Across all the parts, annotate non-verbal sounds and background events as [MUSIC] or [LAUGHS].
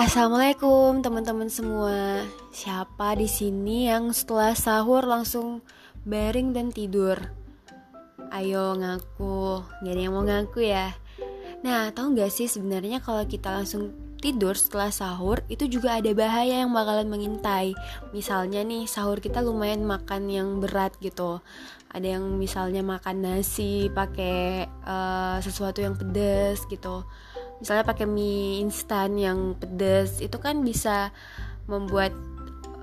Assalamualaikum teman-teman semua. Siapa di sini yang setelah sahur langsung baring dan tidur? Ayo ngaku, gak ada yang mau ngaku ya. Nah, tahu gak sih sebenarnya kalau kita langsung tidur setelah sahur itu juga ada bahaya yang bakalan mengintai. Misalnya nih sahur kita lumayan makan yang berat gitu. Ada yang misalnya makan nasi pakai uh, sesuatu yang pedes gitu misalnya pakai mie instan yang pedes itu kan bisa membuat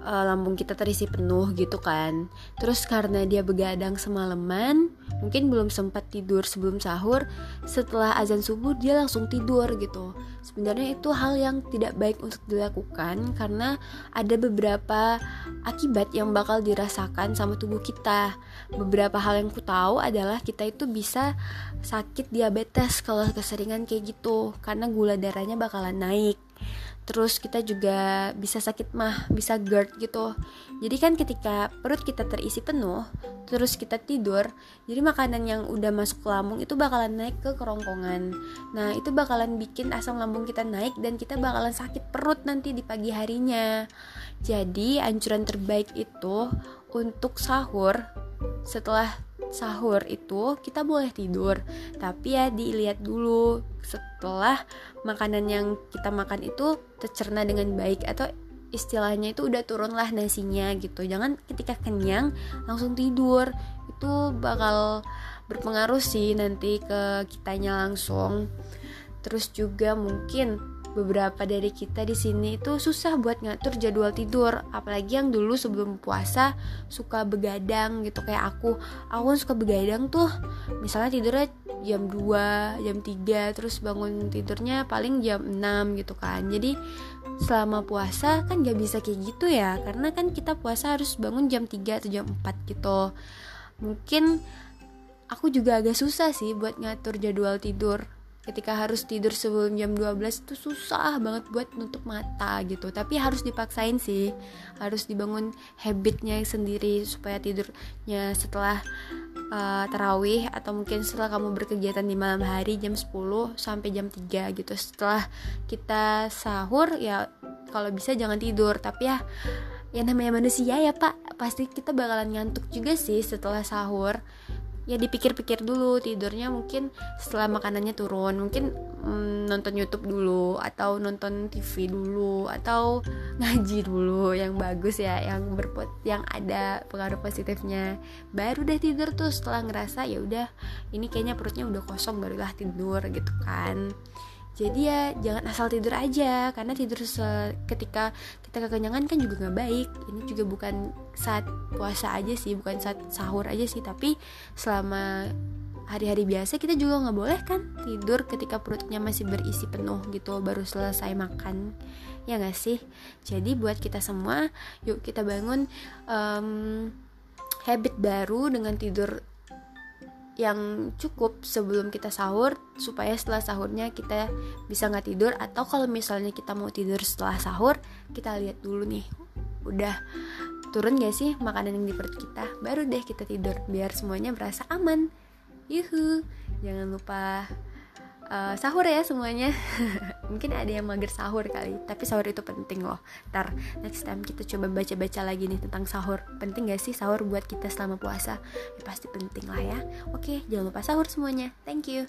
uh, lambung kita terisi penuh gitu kan. Terus karena dia begadang semalaman mungkin belum sempat tidur sebelum sahur setelah azan subuh dia langsung tidur gitu. Sebenarnya itu hal yang tidak baik untuk dilakukan karena ada beberapa akibat yang bakal dirasakan sama tubuh kita. Beberapa hal yang ku tahu adalah kita itu bisa sakit diabetes kalau keseringan kayak gitu karena gula darahnya bakalan naik terus kita juga bisa sakit mah bisa GERD gitu. Jadi kan ketika perut kita terisi penuh terus kita tidur jadi makanan yang udah masuk ke lambung itu bakalan naik ke kerongkongan. Nah itu bakalan bikin asam lambung kita naik dan kita bakalan sakit perut nanti di pagi harinya. Jadi anjuran terbaik itu untuk sahur setelah sahur itu kita boleh tidur. Tapi ya dilihat dulu setelah makanan yang kita makan itu tercerna dengan baik atau istilahnya itu udah turun lah nasinya gitu. Jangan ketika kenyang langsung tidur. Itu bakal berpengaruh sih nanti ke kitanya langsung. Terus juga mungkin beberapa dari kita di sini itu susah buat ngatur jadwal tidur. Apalagi yang dulu sebelum puasa suka begadang gitu. Kayak aku aku kan suka begadang tuh. Misalnya tidurnya jam 2, jam 3 terus bangun tidurnya paling jam 6 gitu kan. Jadi selama puasa kan gak bisa kayak gitu ya. Karena kan kita puasa harus bangun jam 3 atau jam 4 gitu. Mungkin aku juga agak susah sih buat ngatur jadwal tidur ketika harus tidur sebelum jam 12 itu susah banget buat nutup mata gitu. Tapi harus dipaksain sih. Harus dibangun habitnya sendiri supaya tidurnya setelah uh, tarawih atau mungkin setelah kamu berkegiatan di malam hari jam 10 sampai jam 3 gitu. Setelah kita sahur ya kalau bisa jangan tidur. Tapi ya ya namanya manusia ya pak. Pasti kita bakalan ngantuk juga sih setelah sahur ya dipikir-pikir dulu tidurnya mungkin setelah makanannya turun mungkin mm, nonton YouTube dulu atau nonton TV dulu atau ngaji dulu yang bagus ya yang berpot yang ada pengaruh positifnya. Baru deh tidur tuh setelah ngerasa ya udah ini kayaknya perutnya udah kosong barulah tidur gitu kan jadi ya jangan asal tidur aja. Karena tidur ketika kita kekenyangan kan juga nggak baik. Ini juga bukan saat puasa aja sih bukan saat sahur aja sih. Tapi selama hari-hari biasa kita juga nggak boleh kan tidur ketika perutnya masih berisi penuh gitu baru selesai makan. Ya nggak sih? Jadi buat kita semua yuk kita bangun um, habit baru dengan tidur yang cukup sebelum kita sahur supaya setelah sahurnya kita bisa nggak tidur. Atau kalau misalnya kita mau tidur setelah sahur kita lihat dulu nih udah turun gak sih makanan yang di perut kita? Baru deh kita tidur biar semuanya berasa aman. Yuhu. Jangan lupa uh, sahur ya semuanya [LAUGHS] mungkin ada yang mager sahur kali tapi sahur itu penting loh. Ntar next time kita coba baca-baca lagi nih tentang sahur. Penting gak sih sahur buat kita selama puasa? Ya pasti penting lah ya. Oke jangan lupa sahur semuanya. Thank you